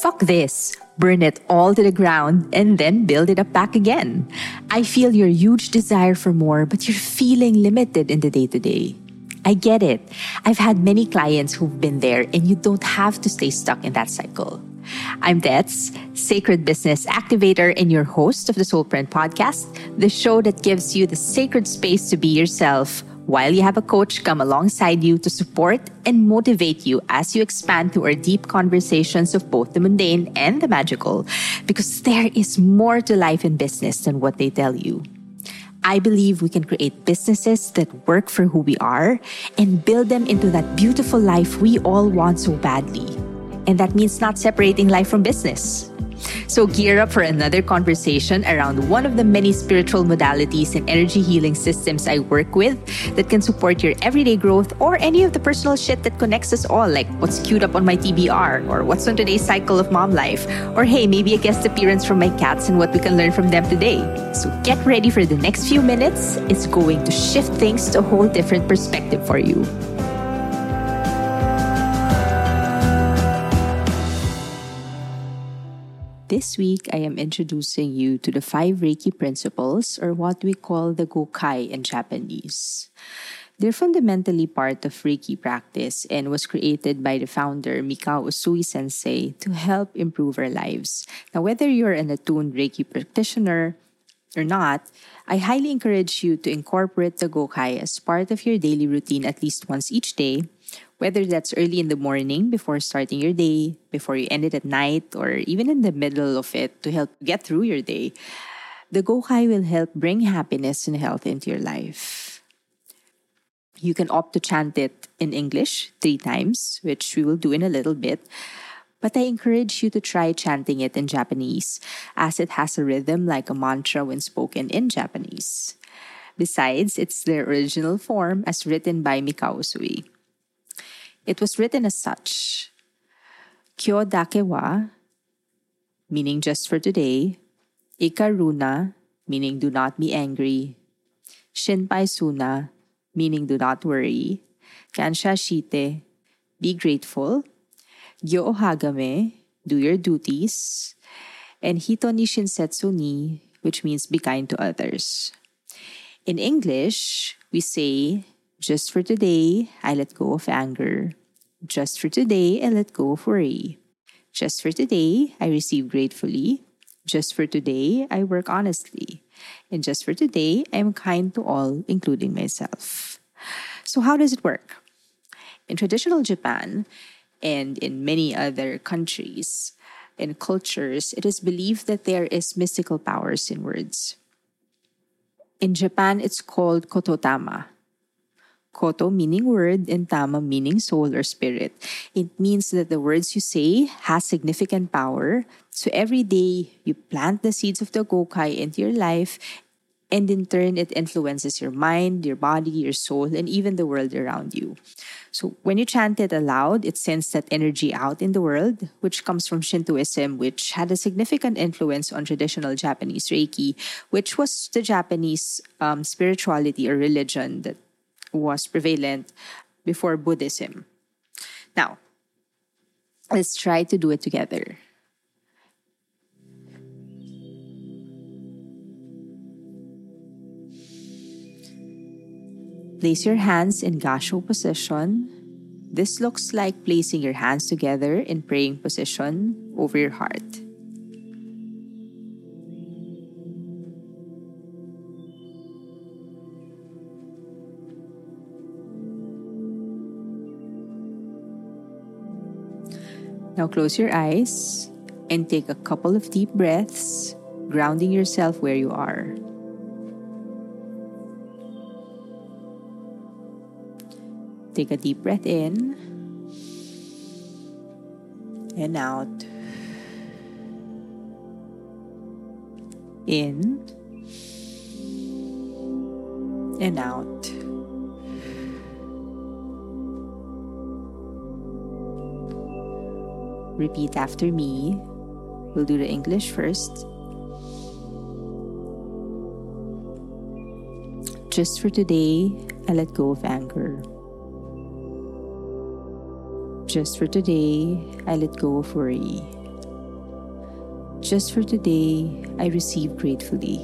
Fuck this. Burn it all to the ground and then build it up back again. I feel your huge desire for more, but you're feeling limited in the day to day. I get it. I've had many clients who've been there, and you don't have to stay stuck in that cycle. I'm Dets, sacred business activator and your host of the Soulprint podcast, the show that gives you the sacred space to be yourself while you have a coach come alongside you to support and motivate you as you expand through our deep conversations of both the mundane and the magical, because there is more to life in business than what they tell you. I believe we can create businesses that work for who we are and build them into that beautiful life we all want so badly. And that means not separating life from business. So gear up for another conversation around one of the many spiritual modalities and energy healing systems I work with that can support your everyday growth or any of the personal shit that connects us all, like what's queued up on my TBR or what's on today's cycle of mom life, or hey, maybe a guest appearance from my cats and what we can learn from them today. So get ready for the next few minutes. It's going to shift things to a whole different perspective for you. This week, I am introducing you to the five Reiki principles, or what we call the Gokai in Japanese. They're fundamentally part of Reiki practice and was created by the founder Mikao Usui Sensei to help improve our lives. Now, whether you're an attuned Reiki practitioner or not, I highly encourage you to incorporate the Gokai as part of your daily routine at least once each day whether that's early in the morning before starting your day, before you end it at night, or even in the middle of it to help get through your day, the Gokai will help bring happiness and health into your life. You can opt to chant it in English three times, which we will do in a little bit. But I encourage you to try chanting it in Japanese, as it has a rhythm like a mantra when spoken in Japanese. Besides, it's the original form as written by Mikao Usui. It was written as such. Kyo dake wa, meaning just for today, Ikaruna, meaning do not be angry, Shinpai suna, meaning do not worry, Kansha shite, be grateful, Gyo ohagame, do your duties, and Hito shinsetsu ni, which means be kind to others. In English, we say just for today, I let go of anger. Just for today, I let go of worry. Just for today, I receive gratefully. Just for today, I work honestly. And just for today, I'm kind to all, including myself. So, how does it work? In traditional Japan and in many other countries and cultures, it is believed that there is mystical powers in words. In Japan, it's called kototama, Koto meaning word and tama meaning soul or spirit. It means that the words you say has significant power. So every day you plant the seeds of the Gokai into your life and in turn it influences your mind, your body, your soul, and even the world around you. So when you chant it aloud, it sends that energy out in the world, which comes from Shintoism, which had a significant influence on traditional Japanese Reiki, which was the Japanese um, spirituality or religion that was prevalent before Buddhism. Now, let's try to do it together. Place your hands in Gassho position. This looks like placing your hands together in praying position over your heart. Now close your eyes and take a couple of deep breaths, grounding yourself where you are. Take a deep breath in and out. In and out. Repeat after me. We'll do the English first. Just for today, I let go of anger. Just for today, I let go of worry. Just for today, I receive gratefully.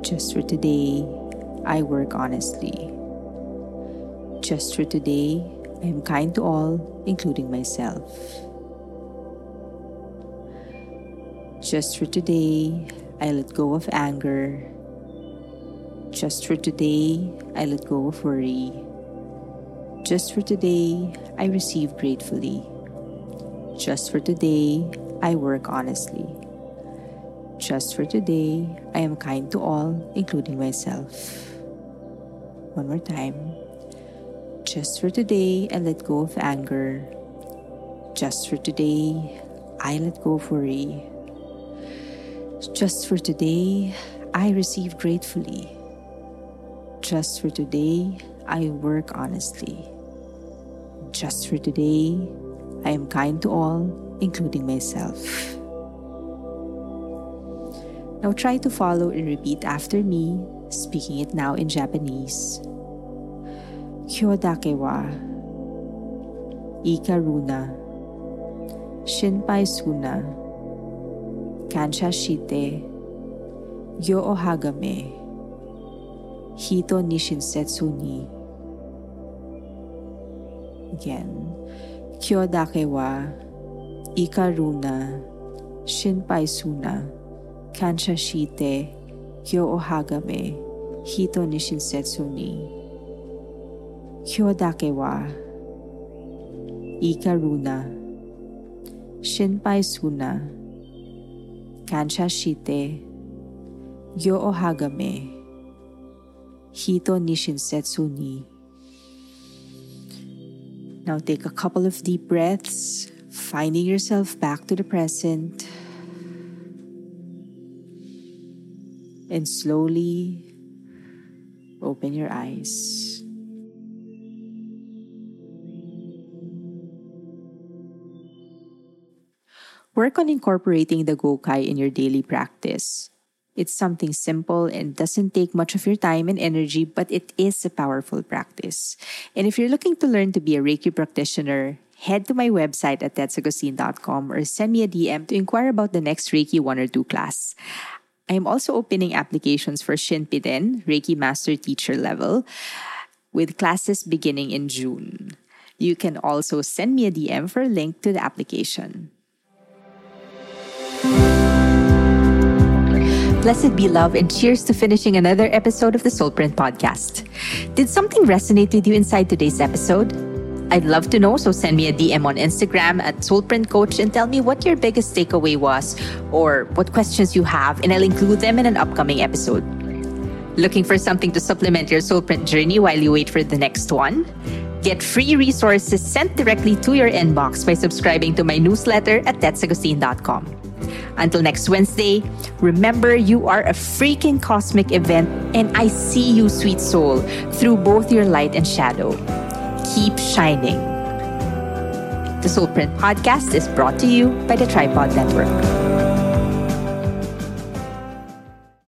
Just for today, I work honestly. Just for today, I am kind to all, including myself. Just for today, I let go of anger. Just for today, I let go of worry. Just for today, I receive gratefully. Just for today, I work honestly. Just for today, I am kind to all, including myself. One more time. Just for today, I let go of anger. Just for today, I let go of worry. Just for today, I receive gratefully. Just for today, I work honestly. Just for today, I am kind to all, including myself. Now try to follow and repeat after me, speaking it now in Japanese. Kyodake wa Ikaruna Shinpai suna Kansha shite. Yo ohagame. Hito nishinsetsu ni. Again. Kyodake wa Ikaruna Shinpai suna Kansha shite. Yo ohagame. Hito nishinsetsu ni. Kyodake wa Ikaruna Shinpai suna Kansha shite Yo ohagame Hito nishinsetsu ni Now take a couple of deep breaths, finding yourself back to the present. And slowly open your eyes. Work on incorporating the Gokai in your daily practice. It's something simple and doesn't take much of your time and energy, but it is a powerful practice. And if you're looking to learn to be a Reiki practitioner, head to my website at tetsagustin.com or send me a DM to inquire about the next Reiki 1 or 2 class. I am also opening applications for Shinpiden, Reiki Master Teacher level, with classes beginning in June. You can also send me a DM for a link to the application. Blessed be love and cheers to finishing another episode of the Soulprint podcast. Did something resonate with you inside today's episode? I'd love to know, so send me a DM on Instagram at Soulprint Coach and tell me what your biggest takeaway was or what questions you have, and I'll include them in an upcoming episode. Looking for something to supplement your Soulprint journey while you wait for the next one? Get free resources sent directly to your inbox by subscribing to my newsletter at tetsagustin.com. Until next Wednesday, remember you are a freaking cosmic event, and I see you, sweet soul, through both your light and shadow. Keep shining. The Soulprint podcast is brought to you by the Tripod Network.